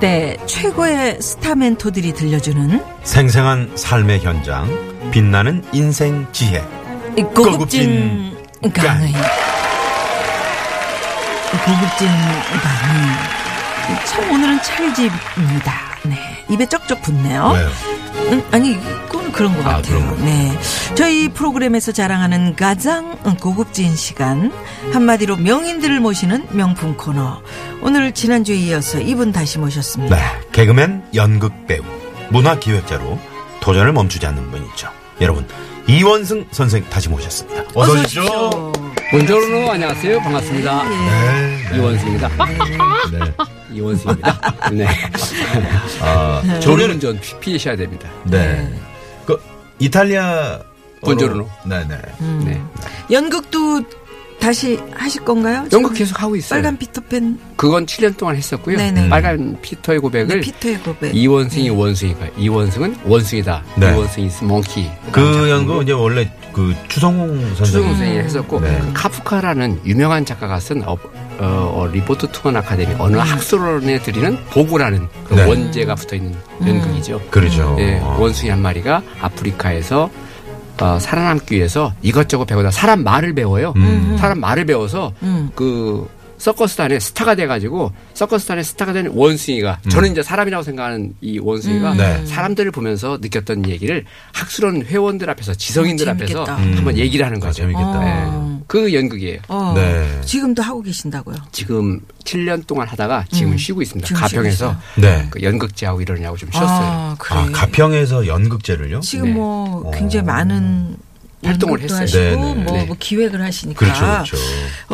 시대 최고의 스타 멘토들이 들려주는 생생한 삶의 현장, 빛나는 인생 지혜. 고급진 강의. 고급진 강의. 참 오늘은 찰집입니다. 네. 입에 쩍쩍 붙네요. 왜요? 음, 아니, 그건 그런 것 아, 같아요. 그런 거. 네. 저희 프로그램에서 자랑하는 가장 고급진 시간. 한마디로 명인들을 모시는 명품 코너. 오늘 지난주에 이어서 이분 다시 모셨습니다. 네. 개그맨, 연극 배우, 문화 기획자로 도전을 멈추지 않는 분이죠. 여러분, 이원승 선생 다시 모셨습니다. 어서 오십시오. 본조로 안녕하세요. 반갑습니다. 네. 이원수입니다. 네. 이원수입니다. 네. 아, 졸음운전 피- 피하셔야 됩니다. 네. 그, 이탈리아. 본조르노. 네네. 네. 연극도 다시 하실 건가요? 연극 계속 하고 있어요. 빨간 피터팬 그건 7년 동안 했었고요. 네네. 빨간 피터의 고백을 네, 피터의 고백. 이원승이 원숭이가 이원승은 원숭이다. 네. 이원승이 monkey. 그 연극 이제 원래 그 추송웅 선생. 추송웅 선생이 했었고 네. 그 카프카라는 유명한 작가가 쓴 어, 어, 어, Report to an Academy 어느 학술원에 드리는 보고라는 그 네. 원제가 붙어 있는 연극이죠. 그러죠. 예, 어. 원숭이 한 마리가 아프리카에서 어, 살아남기 위해서 이것저것 배우다 사람 말을 배워요. 음. 사람 말을 배워서 음. 그 서커스단의 스타가 돼가지고 서커스단의 스타가 된 원숭이가 저는 이제 사람이라고 생각하는 이 원숭이가 음. 네. 사람들을 보면서 느꼈던 얘기를 학술원 회원들 앞에서 지성인들 어, 앞에서. 한번 얘기를 하는 아, 거죠. 재밌겠다. 예. 그 연극이에요. 어, 네. 지금도 하고 계신다고요? 지금 7년 동안 하다가 지금은 음. 쉬고 있습니다. 지금 가평에서 네. 그 연극제하고 이러냐고 좀 쉬었어요. 아, 그래. 아, 가평에서 연극제를요? 지금 네. 뭐 어. 굉장히 많은 활동을 했어요. 하시고 네, 네. 뭐, 네. 뭐 기획을 하시니까. 그렇죠, 그렇죠.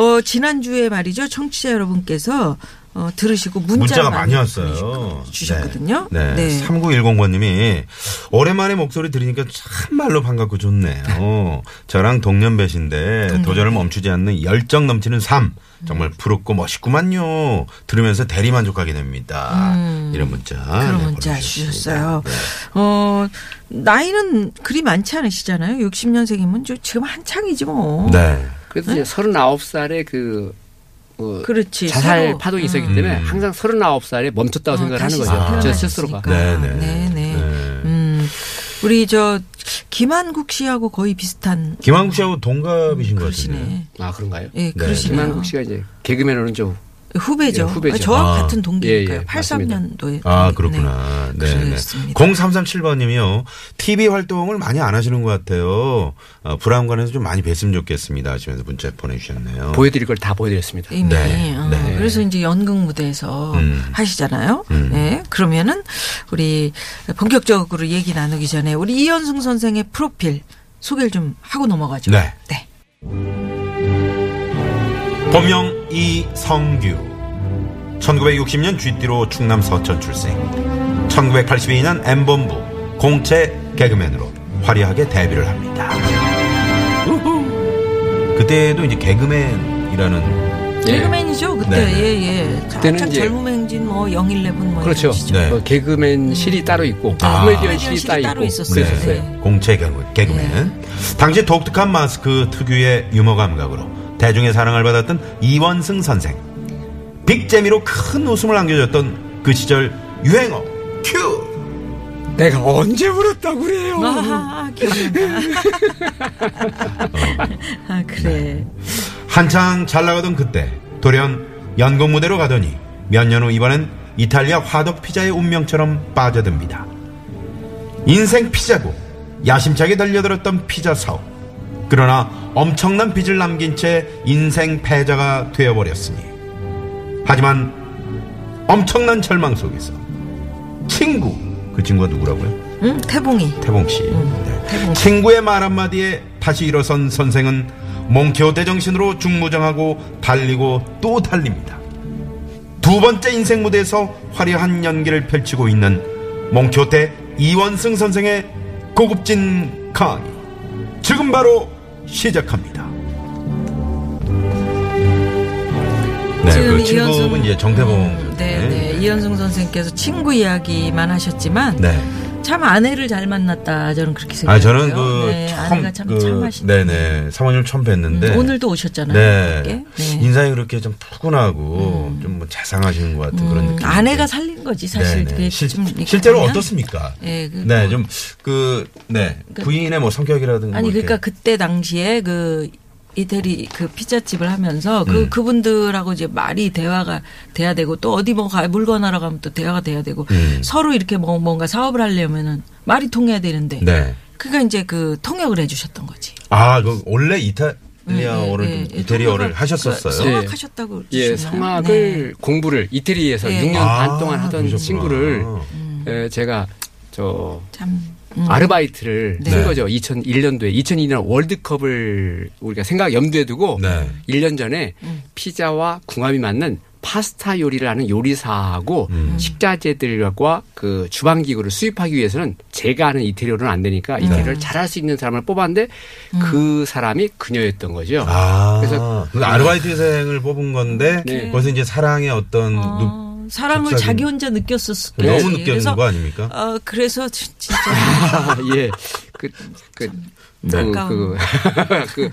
어, 지난주에 말이죠. 청취자 여러분께서 어, 들으시고 문자 문자가 많이 왔어요. 주셨거든요. 네. 네. 3910번님이 오랜만에 목소리 들으니까 참말로 반갑고 좋네요. 저랑 동년배신데 도전을 멈추지 않는 열정 넘치는 삶. 정말 부럽고 멋있구만요. 들으면서 대리 만족하게 됩니다. 이런 문자. 그런 네, 문자. 주셨어요. 네. 어, 나이는 그리 많지 않으시잖아요. 60년생이면 지금 한창이지 뭐. 네. 그래서 이제 39살에 그 어, 그렇지. 자살 새로, 파동이 음. 있었기 때문에 음. 항상 39살에 멈췄다고 어, 생각을 하는 거죠. 아. 저. 스스로가. 네, 네. 네, 네. 네. 음, 우리 저 김한국 씨하고 거의 비슷한 김한국 씨하고 동갑이신 것 같은데. 아, 그런가요? 예, 그러시네요. 김한국 씨가 이제 개그맨으로는 좀 후배죠. 예, 후배죠. 저와 아. 같은 동기니까요. 예, 예, 83년도에. 아, 그렇구나. 네. 네. 그렇습니다. 0337번님이요. TV 활동을 많이 안 하시는 것 같아요. 어, 브라운관에서 좀 많이 뵀으면 좋겠습니다. 하시면서 문자 보내주셨네요. 보여드릴 걸 다 보여드렸습니다. 이미. 네, 어, 네. 그래서 이제 연극 무대에서 음. 하시잖아요. 음. 네. 그러면은 우리 본격적으로 얘기 나누기 전에 우리 이현승 선생의 프로필 소개를 좀 하고 넘어가죠. 네. 네. 본명 이성규. 1960년 쥐띠로 충남 서천 출생. 1982년 M본부 공채 개그맨으로 화려하게 데뷔를 합니다. 우후. 그때도 이제 개그맨이라는 예. 개그맨이죠 그때 네, 네. 예예. 그때는 참 이제- 젊은 행진 뭐 영일레븐 뭐 그렇죠. 네. 그 개그맨 실이 따로 있고 아. 코미디언 실이 실이 따로 있었어요. 그랬었어요. 네. 공채 개그, 개그맨. 당시 독특한 마스크 특유의 유머 감각으로 대중의 사랑을 받았던 이원승 선생. 빅재미로 큰 웃음을 안겨줬던 그 시절 유행어 큐. 내가 언제 울었다고 그래요? 아, 기억난다. 아, 그래. 한창 잘 나가던 그때 돌연 연극 무대로 가더니 몇 년 후 이번엔 이탈리아 화덕 피자의 운명처럼 빠져듭니다. 인생 피자고 야심차게 달려들었던 피자 사업. 그러나 엄청난 빚을 남긴 채 인생 패자가 되어버렸으니. 하지만 엄청난 절망 속에서 친구 그 친구가 누구라고요? 응? 태봉이. 태봉 씨. 음, 네. 태봉 씨. 친구의 말 한마디에 다시 일어선 선생은 몽키호테 정신으로 중무장하고 달리고 또 달립니다. 두 번째 인생 무대에서 화려한 연기를 펼치고 있는 몽키호테 이원승 선생의 고급진 강의. 지금 바로 시작합니다. 네, 그 친구분 이제 정태봉. 음, 네, 네. 이현승 선생께서 친구 이야기만 하셨지만 네. 참 아내를 잘 만났다 저는 그렇게 생각해요. 아, 저는 그, 네, 처음, 아내가 참 그, 참하시네. 네네. 사모님을 처음 뵀는데. 음, 오늘도 오셨잖아요. 네. 네. 인상이 그렇게 좀 푸근하고, 좀뭐 자상하신 것 같은 그런 음, 느낌. 아내가 살린 거지 사실. 네네. 그게 실, 실제로. 어떻습니까? 네, 그 네, 뭐- 좀, 그, 네. 부인의 뭐 성격이라든가. 아니 뭐 그러니까. 그때 당시에 그 이태리 그 피자집을 하면서 그 음. 그분들하고 이제 말이 대화가 돼야 되고 또 어디 뭐 가, 물건 하러 가면 또 대화가 돼야 되고 음. 서로 이렇게 뭐 뭔가 사업을 하려면은 말이 통해야 되는데 네. 그가 이제 그 통역을 해주셨던 거지. 아, 그, 원래 이탈 리아어를, 네, 네, 좀 네. 이태리어를 통역을- 하셨었어요? 그 성악하셨다고 예, 그러시나요? 성악을 네. 공부를 이태리에서 예. 6년 아, 반 동안 하던 그러셨구나. 친구를 음. 에, 제가 저 참 음. 아르바이트를 네. 쓴 거죠. 2001년도에 2002년 월드컵을 우리가 생각 염두에 두고 네. 1년 전에 음. 피자와 궁합이 맞는 파스타 요리를 하는 요리사하고 음. 식자재들과 그 주방 기구를 수입하기 위해서는 제가 하는 이태리어는 안 되니까 네. 이태리어를 잘할 수 있는 사람을 뽑았는데 음. 그 사람이 그녀였던 거죠. 아. 그래서- 아르바이트생을 뽑은 건데, 네. 거기서 이제 사랑의 어떤, 눈- 어, 사랑을 속삭임. 자기 혼자 느꼈었을 너무 거지. 느끼는 그래서 거 아닙니까? 어, 그래서 진- 진짜 아, 예. 그, 그, 네. 그, 안타까운. 그,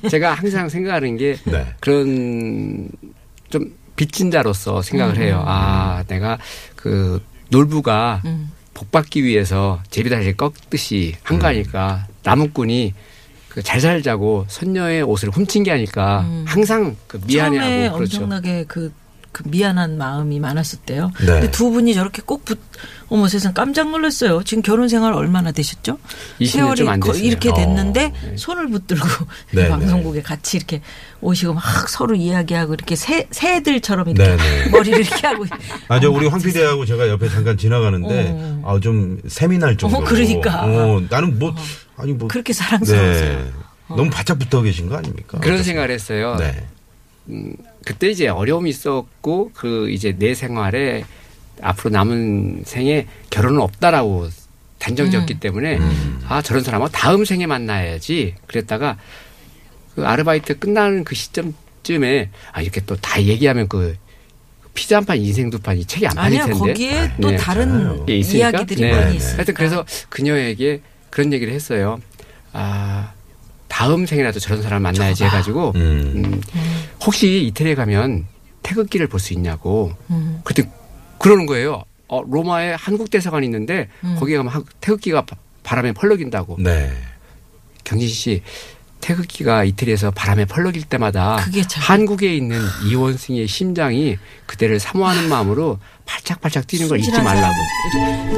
그, 제가 항상 생각하는 게 네. 그런 좀 빚진 자로서 생각을 해요. 음. 아, 내가 그 놀부가 음. 복 받기 위해서 제비다리를 꺾듯이 한 거 아닐까. 나무꾼이 그잘 살자고 손녀의 옷을 훔친 게 아닐까. 항상 그 음. 처음에 미안해하고 그렇죠. 엄청나게 그, 그 미안한 마음이 많았을 때요. 네. 근데 두 분이 저렇게 꼭 붙, 어머 세상 깜짝 놀랐어요. 지금 결혼 생활 얼마나 되셨죠? 20년 좀안 됐어요. 이렇게 됐는데 어, 손을 붙들고 네, 방송국에 같이 이렇게 오시고 막 서로 이야기하고 이렇게 새, 새들처럼 이렇게 네, 네. 머리를 이렇게 하고. 아, 저 우리 황 PD하고 제가 옆에 잠깐 지나가는데, 어. 아, 좀 셈이 날 정도로. 어, 그러니까. 어, 나는 뭐, 아니 뭐. 그렇게 사랑스러우세요. 네. 너무 바짝 붙어 계신 거 아닙니까? 그런 생각을 했어요. 네. 그때 이제 어려움이 있었고 그 이제 내 생활에 앞으로 남은 생에 결혼은 없다라고 단정 지었기 때문에 아 저런 사람은 다음 생에 만나야지 그랬다가 그 아르바이트 끝나는 그 시점쯤에 아 이렇게 또 다 얘기하면 그 피자 한 판 인생 두 판 이 책이 안 팔릴 텐데 거기에 또 네. 다른 예, 있으니까? 이야기들이 네. 많이 네. 있어요. 하여튼 그래서 그녀에게 그런 얘기를 했어요. 아 다음 생이라도 저런 사람 만나야지 해가지고 음. 음, 혹시 이태리에 가면 태극기를 볼 수 있냐고. 음. 그때 그러는 거예요. 어, 로마에 한국 대사관이 있는데 음. 거기에 가면 한- 태극기가 바- 바람에 펄럭인다고. 네. 경진 씨 태극기가 이태리에서 바람에 펄럭일 때마다 한국에 있는 이원승의 심장이 그대를 사모하는 마음으로 팔짝팔짝 뛰는 걸 잊지 말라고.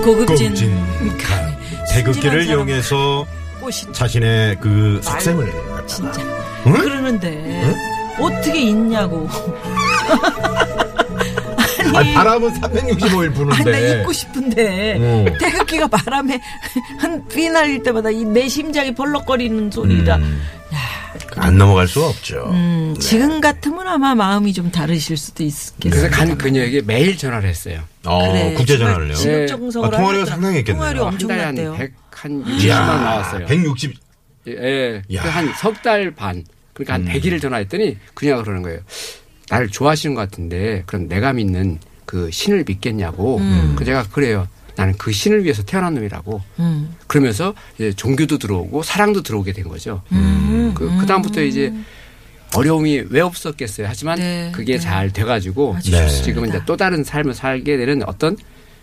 고급진 고급진 가- 태극기를. 이용해서 자신의 그 속셈을 진짜 응? 그러는데 어떻게 있냐고 아니, 바람은 365일 부는데. 아니 나 입고 싶은데 어. 태극기가 바람에 한 휘날릴 때마다 이 내 심장이 벌렁거리는 소리라 음. 안 넘어갈 수 없죠. 음, 지금 같으면 아마 마음이 좀 다르실 수도 있겠어요. 그래서 간 그녀에게 매일 전화를 했어요. 어, 그래, 국제 전화를요. 네. 아, 통화료가 하셨더라. 상당히 했겠네요. 통화료 한한 달에 한 엄청났대요. 100, 한 60만 나왔어요. 160. 예, 야. 한석 달 반. 그러니까 한 100일을 전화했더니 그녀가 그러는 거예요. 나를 좋아하시는 것 같은데 그럼 내가 믿는 그 신을 믿겠냐고. 그 제가 그래요. 나는 그 신을 위해서 태어난 놈이라고. 음. 그러면서 이제 종교도 들어오고 사랑도 들어오게 된 거죠. 음. 그, 그 다음부터 이제 어려움이 왜 없었겠어요. 하지만 네, 그게 네. 잘 돼가지고 네. 지금은 이제 또 다른 삶을 살게 되는 어떤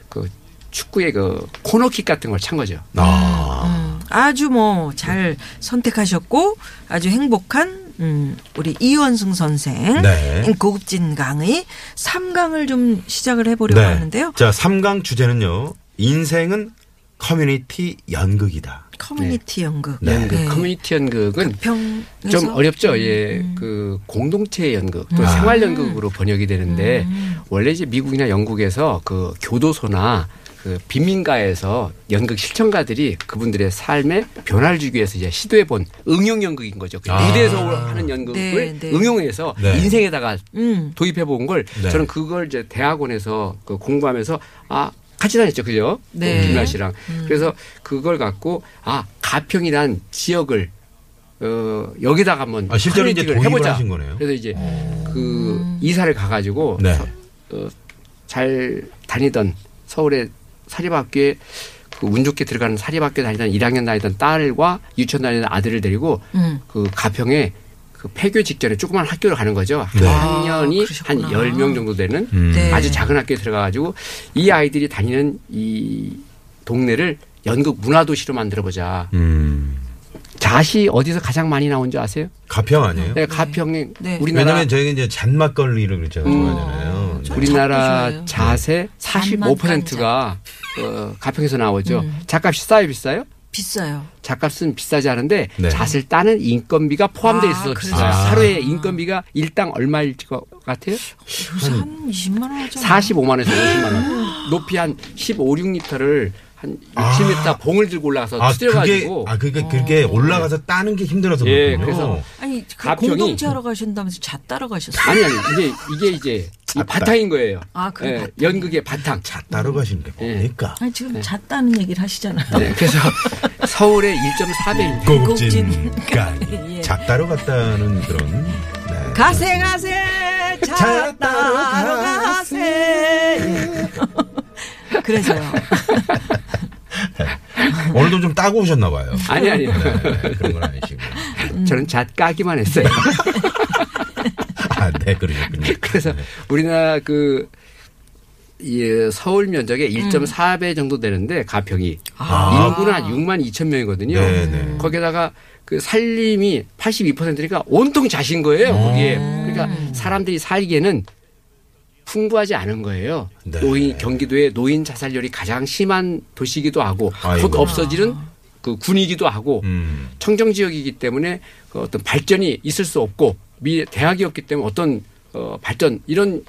그 축구의 그 코너킥 같은 걸 찬 거죠. 아. 음, 아주 뭐 잘 선택하셨고 아주 행복한 음, 우리 이원승 선생 네. 고급진 강의 3강을 좀 시작을 해보려고 하는데요. 자, 3강 주제는요. 인생은 커뮤니티 연극이다. 커뮤니티 연극. 네. 연극, 네. 커뮤니티 연극은 병좀 어렵죠. 예, 그 공동체 연극 또 생활 연극으로 번역이 되는데 원래 이제 미국이나 영국에서 그 교도소나 그 빈민가에서 연극 실천가들이 그분들의 삶에 변화를 주기 위해서 이제 시도해 본 응용 연극인 거죠. 그 아. 무대에서 하는 연극을 네, 네. 응용해서 네. 인생에다가 음. 도입해 본걸 네. 저는 그걸 이제 대학원에서 그 공부하면서 아 같이 다녔죠, 그죠? 네. 김나 씨랑 그래서 그걸 갖고 아 가평이란 지역을 어 여기다가 한번 아, 실제로 이제 해보자. 하신 거네요. 그래서 이제 그 이사를 가가지고 네. 서- 어, 잘 다니던 서울의 사립학교에 그운 좋게 들어가는 사립학교 다니던 1학년 다니던 딸과 유치원 다니던 아들을 데리고 음. 그 가평에 그 폐교 직전에 조그만 학교를 가는 거죠. 네. 학년이 아. 한 10명 정도 되는 음. 네. 아주 작은 학교에 들어가 가지고 이 아이들이 다니는 이 동네를 연극 문화도시로 만들어 보자. 음. 자시 어디서 가장 많이 나온 줄 아세요? 가평 아니에요? 네, 가평에 네. 우리나라 왜냐면 저희가 이제 잔막걸리를 제가 좋아하잖아요. 저- 우리나라. 자세 45%가 어, 가평에서 나오죠. 음. 자값이 싸요, 비싸요? 비싸요. 자값은 비싸지 않은데 네. 잣을 따는 인건비가 포함되어 아, 있어서 비싸요. 아. 하루에 인건비가 일당 얼마일 것 같아요? 한 20만 원 하잖아요. 45만 원에서 50만 원. 높이 한 15, 16리터를 한 6, 7m 봉을 들고 올라가서 아, 그게, 투려가지고 아, 그게, 그게 올라가서 따는 게 힘들어서 예. 그래서 아니 그 가평이- 공동체 하러 가신다면서 잣 따러 가셨어요? 아니 아니 이게 이게 이제 이. 바탕인 거예요. 아, 그래, 예, 바탕. 연극의 바탕. 자, 따로 가시는 게 예. 뭡니까? 아니 지금 잣 따는 얘기를 하시잖아요. 네, 그래서 서울의 1.4배 꼭진까지. 예. 자, 따로 갔다는 그런. 네. 가세 가세 잣잣 따러 따러 가세. 예. 그래서요. 오늘도 좀 따고 오셨나 봐요. 아니 아니. 네, 그런 건 아니시고. 저는 잣 까기만 했어요. 아, 네, 그러셨군요. 그래서 우리나라 그 이, 서울 면적의 1.4배 정도 되는데 가평이 아. 인구는 한 6만 2천 명이거든요. 네네. 거기다가 그 살림이 82%니까 온통 자신 거예요. 거기에. 그러니까 사람들이 살기에는 풍부하지 않은 거예요. 네. 노인 경기도의 노인 자살률이 가장 심한 도시이기도 하고 아이고. 곧 없어지는 그 군이기도 하고 음. 청정 지역이기 때문에 그 어떤 발전이 있을 수 없고 미 대학이었기 때문에 어떤 어 발전 이런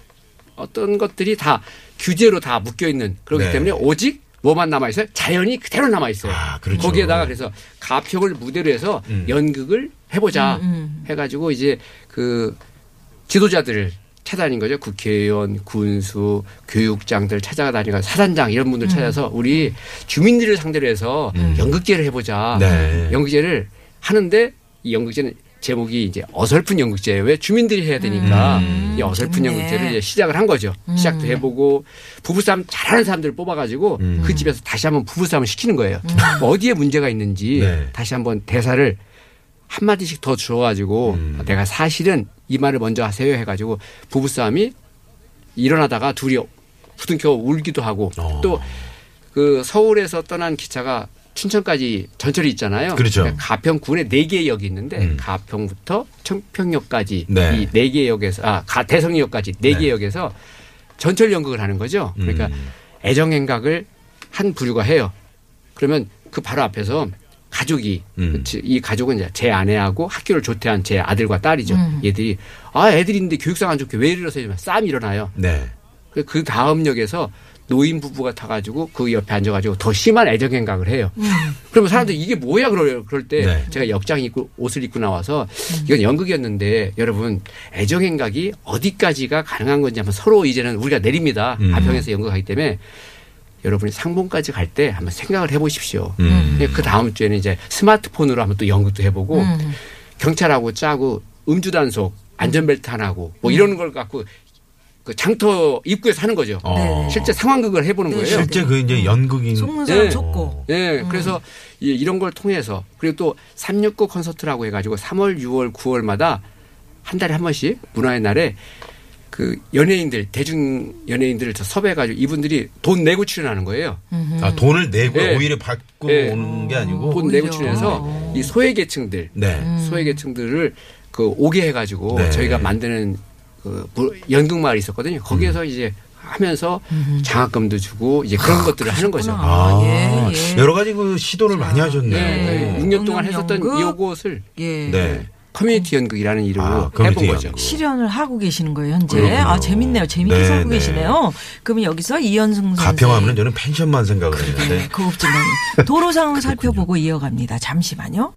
어떤 것들이 다 규제로 다 묶여 있는 그렇기 네. 때문에 오직 뭐만 남아 있어요? 자연이 그대로 남아 있어요. 아, 그렇죠. 거기에다가 그래서 가평을 무대로 해서 음. 연극을 해보자 음, 해가지고 이제 그 지도자들을 찾아다닌 거죠. 국회의원, 군수, 교육장들 찾아다니고 사단장 이런 분들 찾아서 우리 주민들을 상대로 해서 음. 연극제를 해보자. 네. 연극제를 하는데 이 연극제는 제목이 이제 어설픈 연극제예요. 왜 주민들이 해야 되니까 음. 이 어설픈 좋네. 연극제를 이제 시작을 한 거죠. 시작도 해보고 부부싸움 잘하는 사람들을 뽑아가지고 음. 그 집에서 다시 한번 부부싸움을 시키는 거예요. 어디에 문제가 있는지 네. 다시 한번 대사를 한 마디씩 더 줘가지고 음. 내가 사실은 이 말을 먼저 하세요 해가지고 부부싸움이 일어나다가 둘이 부둥켜 울기도 하고 어. 또그 서울에서 떠난 기차가 춘천까지 전철이 있잖아요. 그렇죠. 그러니까 가평군에 네 개의 역이 있는데 음. 가평부터 청평역까지 네. 이네 개의 역에서 아 가- 대성역까지 네 네. 개의 역에서 전철 연극을 하는 거죠. 그러니까 음. 애정행각을 한 부류가 해요. 그러면 그 바로 앞에서 가족이 음. 그이 가족은 이제 제 아내하고 학교를 조퇴한 제 아들과 딸이죠. 음. 얘들이 아 애들인데 교육상 안 좋게 왜 이러면 싸움이 일어나요. 네. 그- 그 다음 역에서 노인 부부가 타가지고 그 옆에 앉아가지고 더 심한 애정 행각을 해요. 그러면 사람들이 이게 뭐야 그래요. 그럴 때 네. 제가 역장 입고 옷을 입고 나와서 이건 연극이었는데 여러분 애정 행각이 어디까지가 가능한 건지 한번 서로 이제는 우리가 내립니다. 음. 가평에서 연극하기 때문에 여러분이 상봉까지 갈 때 한번 생각을 해보십시오. 음. 그 다음 주에는 이제 스마트폰으로 한번 또 연극도 해보고 음. 경찰하고 짜고 음주 단속 안전벨트 안 하고 뭐 이런 걸 갖고 그 장터 입구에서 하는 거죠. 어. 실제 상황극을 해보는 네, 거예요. 실제 그 이제 연극인. 속는 사람 네. 속고. 예, 그래서 이- 이런 걸 통해서 그리고 또 369 콘서트라고 해가지고 3월, 6월, 9월마다 한 달에 한 번씩 문화의 날에 그 연예인들 대중 연예인들을 저 섭외해가지고 이분들이 돈 내고 출연하는 거예요. 아, 돈을 내고 네. 오히려 받고 네. 오는 게 아니고. 돈. 내고 출연해서 이 소외계층들 네. 소외계층들을 그 오게 해가지고 네. 저희가 만드는 그 무- 연극 마을이 있었거든요. 거기에서 음. 이제 하면서 장학금도 주고 이제 그런 것들을 하는 거죠. 아, 예, 예. 여러 가지 그 시도를 많이 하셨네요. 네. 6년 동안 했었던 응용연극. 요것을 예. 네. 커뮤니티 연극이라는 이름으로 아, 해본 거죠. 연극. 실현을 하고 계시는 거예요, 현재. 그렇군요. 아, 재밌네요. 재밌게 네, 살고 네. 계시네요. 그러면 여기서 이현승 선생. 가평하면 저는 펜션만 생각을 네, 했는데. 고급진 방 도로 상황 살펴보고 이어갑니다. 잠시만요.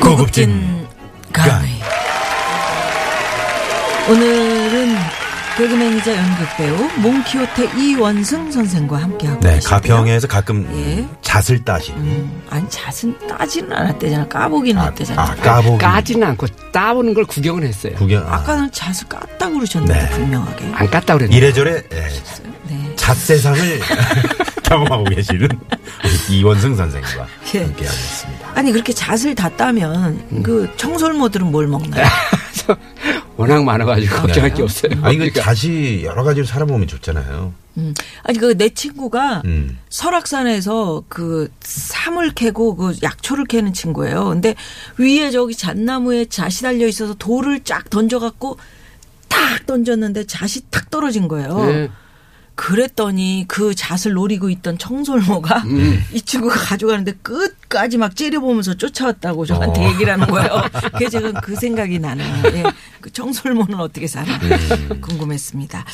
고급진 강의. 오늘은 개그맨이자 연극배우 몽키호테 이원승 선생과 함께하고 네, 계시고요. 가평에서 가끔 예. 잣을 따시는. 음, 아니 잣은 따지는 않았대잖아. 까보기는 아, 했대잖아. 아, 까보기. 까지는 않고 따오는 걸 구경은 했어요. 구경. 아, 아까는 잣을 깠다고 그러셨는데 네. 분명하게. 안 깠다 그랬는데. 이래저래 예, 네. 잣 세상을 경험하고 계시는 우리 이원승 선생과 예. 함께하고 있습니다. 아니 그렇게 잣을 다 따면 음. 그 청설모들은 뭘 먹나요? 워낙 많아가지고 걱정할 그래요? 게 없어요. 아니 그 그러니까 잣이 여러 가지로 살아보면 좋잖아요. 음. 아니 그 내 친구가 음. 설악산에서 그 삼을 캐고 그 약초를 캐는 친구예요. 근데 위에 저기 잣나무에 잣이 달려 있어서 돌을 쫙 던져갖고 탁 던졌는데 잣이 탁 떨어진 거예요. 네. 그랬더니 그 잣을 노리고 있던 청설모가 음. 이 친구가 가져가는데 끝 까지 막 째려보면서 쫓아왔다고 저한테 어. 얘기를 하는 거예요. 그래서 제가 그 생각이 나네요. 예. 그 청설모는 어떻게 살아? 음. 궁금했습니다.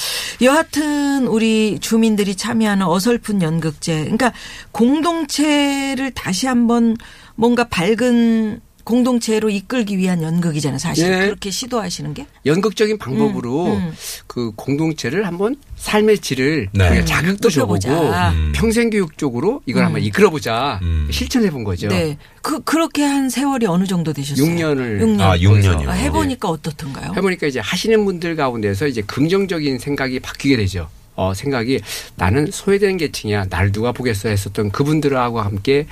여하튼 우리 주민들이 참여하는 어설픈 연극제. 그러니까 공동체를 다시 한번 뭔가 밝은 공동체로 이끌기 위한 연극이잖아요. 사실 예. 그렇게 시도하시는 게. 연극적인 방법으로 음, 음. 그 공동체를 한번 삶의 질을 네. 자극도. 줘보고 음. 평생 교육 쪽으로 이걸 한번 이끌어보자 음. 실천해 본 거죠. 네. 그 그렇게 한 세월이 어느 정도 되셨어요? 6년을 6년. 아, 6년이요. 아, 해보니까 어떻던가요? 해보니까 이제 하시는 분들 가운데서 이제 긍정적인 생각이 바뀌게 되죠. 어, 생각이 나는 소외된 계층이야. 날 누가 보겠어 했었던 그분들하고 함께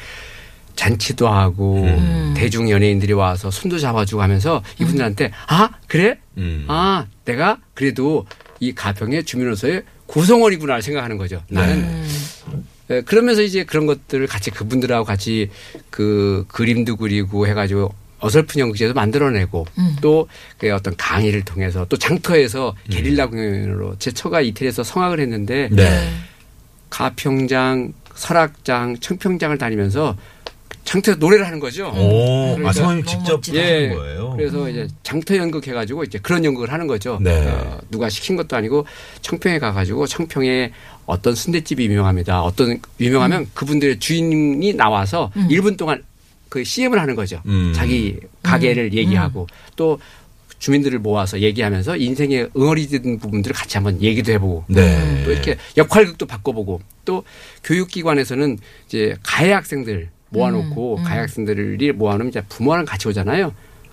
잔치도 하고 음. 대중 연예인들이 와서 손도 잡아주고 하면서 이분들한테 아 그래 음. 아 내가 그래도 이 가평의 주민으로서의 구성원이구나 생각하는 거죠. 나는 음. 예, 그러면서 이제 그런 것들을 같이 그분들하고 같이 그 그림도 그리고 해가지고 어설픈 연극제도 만들어내고 음. 또그 어떤 강의를 통해서 또 장터에서 게릴라 공연으로 제 처가 이태리에서 성악을 했는데 네. 가평장, 설악장, 청평장을 다니면서 장터에서 노래를 하는 거죠. 오, 아, 그러니까 성함이 너무 직접. 예. 하신 거예요. 그래서 이제 장터 연극 해가지고 이제 그런 연극을 하는 거죠. 네. 어, 누가 시킨 것도 아니고 청평에 가가지고 청평에 어떤 순대집이 유명합니다. 어떤 유명하면 음. 그분들의 주인이 나와서 1분 동안 그 CM을 하는 거죠. 음. 자기 가게를 얘기하고 또 주민들을 모아서 얘기하면서 인생에 응어리 된 부분들을 같이 한번 얘기도 해보고 네. 또 이렇게 역할극도 바꿔보고 또 교육기관에서는 이제 가해 학생들 모아놓고 가해 학생들이 모아놓으면 이제 부모랑 같이 오잖아요.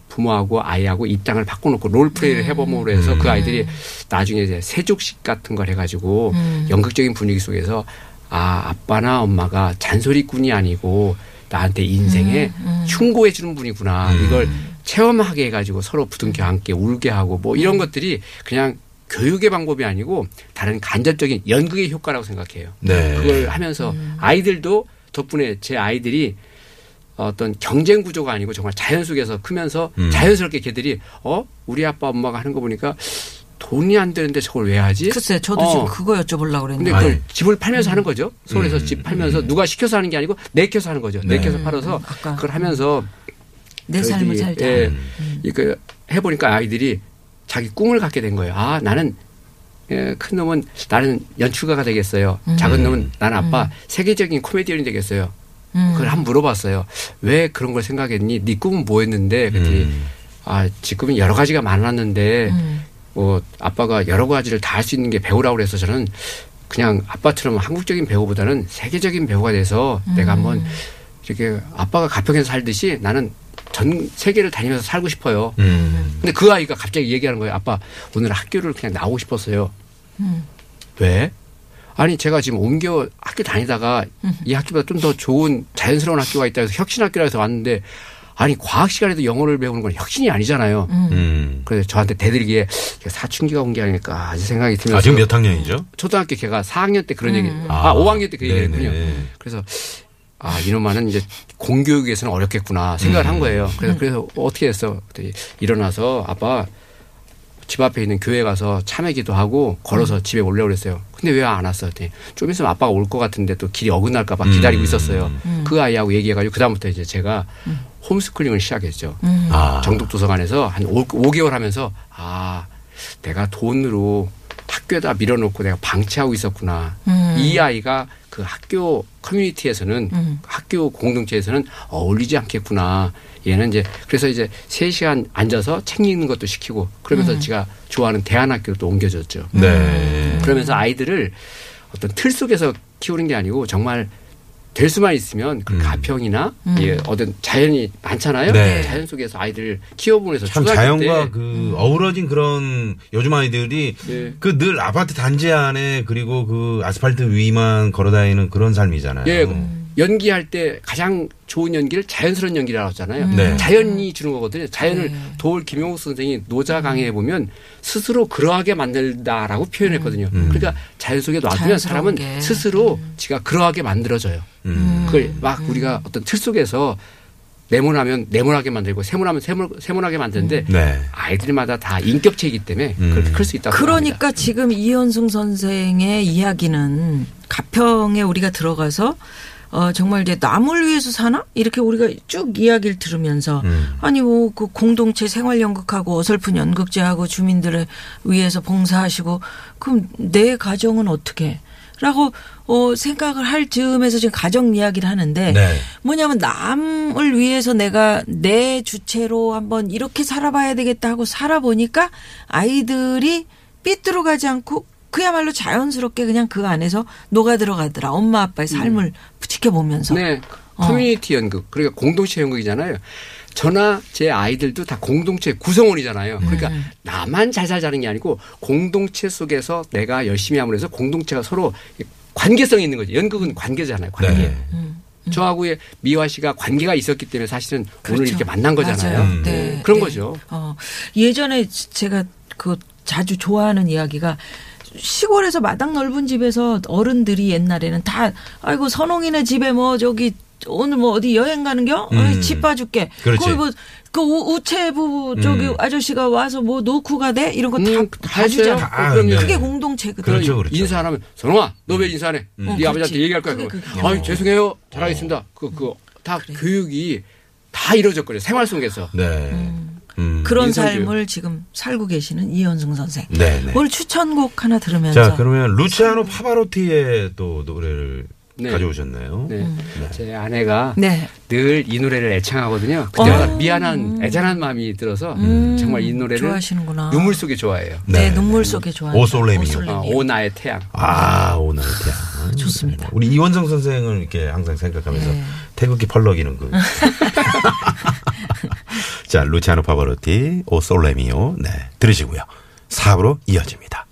부모하고 아이하고 입장을 바꿔놓고 롤플레이를 해봄으로 해서 그 아이들이 나중에 이제 세족식 같은 걸 해가지고 연극적인 분위기 속에서 아 아빠나 엄마가 잔소리꾼이 아니고 나한테 인생에 충고해 주는 분이구나. 이걸 체험하게 해가지고 서로 부둥켜 안게 울게 하고 뭐 이런 것들이 그냥 교육의 방법이 아니고 다른 간접적인 연극의 효과라고 생각해요. 네. 그걸 하면서 아이들도 덕분에 제 아이들이 어떤 경쟁 구조가 아니고 정말 자연 속에서 크면서 음. 자연스럽게 걔들이 어 우리 아빠 엄마가 하는 거 보니까 돈이 안 되는데 저걸 왜 하지? 글쎄, 저도 어. 지금 그거 여쭤보려고 근데 그랬는데. 그걸 아니. 집을 팔면서 하는 거죠. 서울에서 음. 집 팔면서 누가 시켜서 하는 게 아니고 내켜서 하는 거죠. 네. 내켜서 팔아서 아까. 그걸 하면서 내 삶을 살자. 예, 음. 이거 해보니까 아이들이 자기 꿈을 갖게 된 거예요. 아 나는 예, 큰 놈은 나는 연출가가 되겠어요. 작은 놈은 나는 아빠 세계적인 코미디언이 되겠어요. 음. 그걸 한번 물어봤어요. 왜 그런 걸 생각했니? 네 꿈은 뭐였는데? 그랬더니 음. 아 지금은 여러 가지가 많았는데 음. 뭐 아빠가 여러 가지를 다 할 수 있는 게 배우라고 그래서 저는 그냥 아빠처럼 한국적인 배우보다는 세계적인 배우가 돼서 내가 한번 이렇게 아빠가 가평에서 살듯이 나는 전 세계를 다니면서 살고 싶어요. 음. 근데 그 아이가 갑자기 얘기하는 거예요. 아빠 오늘 학교를 그냥 나오고 싶었어요. 음. 왜? 아니 제가 지금 옮겨 학교 다니다가 이 학교보다 좀 더 좋은 자연스러운 학교가 있다 해서 혁신 학교라 해서 왔는데 아니 과학 시간에도 영어를 배우는 건 혁신이 아니잖아요. 음. 그래서 저한테 대들기에 사춘기가 온 게 아닐까 생각이 들면서 아, 지금 몇 학년이죠? 초등학교 걔가 4학년 때 그런 얘기 음. 아, 5학년 때 그 얘기 네네. 했군요. 그래서 아 이놈아는 이제 공교육에서는 어렵겠구나 생각을 음. 한 거예요. 그래서 그래서 어떻게 했어? 일어나서 아빠 집 앞에 있는 교회 가서 참회기도 하고 걸어서 음. 집에 올려고 그랬어요. 근데 왜 안 왔어? 좀 있으면 아빠가 올 것 같은데 또 길이 어긋날까 봐 기다리고 있었어요. 음. 그 아이하고 얘기해가지고 그다음부터 이제 제가 홈스쿨링을 시작했죠. 음. 아. 정독도서관에서 한 5, 개월 하면서 아 내가 돈으로 학교에다 밀어놓고 내가 방치하고 있었구나. 음. 이 아이가 그 학교 커뮤니티에서는 음. 학교 공동체에서는 어울리지 않겠구나. 얘는 이제 그래서 이제 3시간 앉아서 책 읽는 것도 시키고 그러면서 음. 제가 좋아하는 대안학교로 또 옮겨줬죠. 네. 그러면서 아이들을 어떤 틀 속에서 키우는 게 아니고 정말 될 수만 있으면 그 음. 가평이나 음. 예, 어떤 자연이 많잖아요. 네. 자연 속에서 아이들을 키워보면서 참 자연과 때 그 어우러진 그런 요즘 아이들이 네. 그늘 아파트 단지 안에 그리고 그 아스팔트 위만 걸어다니는 그런 삶이잖아요. 예, 연기할 때 가장 좋은 연기를 자연스러운 연기라고 하잖아요. 네. 자연이 주는 거거든요. 자연을 네. 도울 김용욱 선생이 노자 강의에 보면 스스로 그러하게 만들다라고 표현했거든요. 음. 그러니까 자연 속에 놔두면 사람은 게. 스스로 지가 그러하게 만들어져요. 음. 그걸 막 우리가 어떤 틀 속에서 네모나면 네모나게 만들고 세모나면 세모, 세모나게 만드는데 네. 아이들마다 다 인격체이기 때문에 음. 그렇게 클 수 있다고. 그러니까 지금 이현승 선생의 이야기는 가평에 우리가 들어가서 어 정말 이제 남을 위해서 사나 이렇게 우리가 쭉 이야기를 들으면서 음. 아니 뭐 그 공동체 생활 연극하고 어설픈 연극제하고 주민들을 위해서 봉사하시고 그럼 내 가정은 어떻게? 라고 어 생각을 할 즈음에서 지금 가정 이야기를 하는데 네. 뭐냐면 남을 위해서 내가 내 주체로 한번 이렇게 살아봐야 되겠다 하고 살아보니까 아이들이 삐뚤어 가지 않고 그야말로 자연스럽게 그냥 그 안에서 녹아 들어가더라. 엄마 아빠의 삶을 지켜보면서. 네. 어. 커뮤니티 연극. 그러니까 공동체 연극이잖아요. 저나 제 아이들도 다 공동체 구성원이잖아요. 그러니까 음. 나만 잘 살자는 게 아니고 공동체 속에서 내가 열심히 함으로 해서 공동체가 서로 관계성이 있는 거지. 연극은 관계잖아요. 관계. 네. 저하고의 미화 씨가 관계가 있었기 때문에 사실은 오늘 그렇죠. 이렇게 만난 거잖아요. 음. 네, 그런 네. 거죠. 어, 예전에 제가 그 자주 좋아하는 이야기가 시골에서 마당 넓은 집에서 어른들이 옛날에는 다 아이고 선홍이네 집에 뭐 저기 오늘 뭐 어디 여행 가는겨? 음. 어이, 집 봐줄게. 그렇지. 거기 뭐그 우체부 저기 음. 아저씨가 와서 뭐 놓고 가대 이런 거다 음, 봐주잖아. 다, 그럼요. 네. 그게 공동체거든. 그렇죠, 그렇죠. 인사 안 하면 선홍아 너 왜 인사 안 해? 음. 네 어, 아버지한테. 얘기할 거야. 그게. 그게. 아이 죄송해요. 잘하겠습니다. 그그다 교육이 다 이루어졌거든요. 생활 속에서. 네. 음. 그런 인상교육. 삶을 지금 살고 계시는 이현승 선생. 네, 네. 오늘 추천곡 하나 들으면서 자, 그러면 루치아노 파바로티의 또 노래를 네. 가져오셨네요. 네. 음. 제 아내가 네. 늘이 노래를 애창하거든요. 그때가 어. 미안한 애잔한 마음이 들어서 음, 정말 이 노래를 좋아하시는구나. 눈물 속에 좋아해요. 네, 눈물 속에 좋아하는 오솔레미요. 어, 오 나의 태양. 아, 오늘 태양. 좋습니다. 우리 이원정 선생을 이렇게 항상 생각하면서 네. 태극기 펄럭이는 그. 자, 루치아노 파바로티, 오 솔레미오. 네. 들으시고요. 4부로 이어집니다.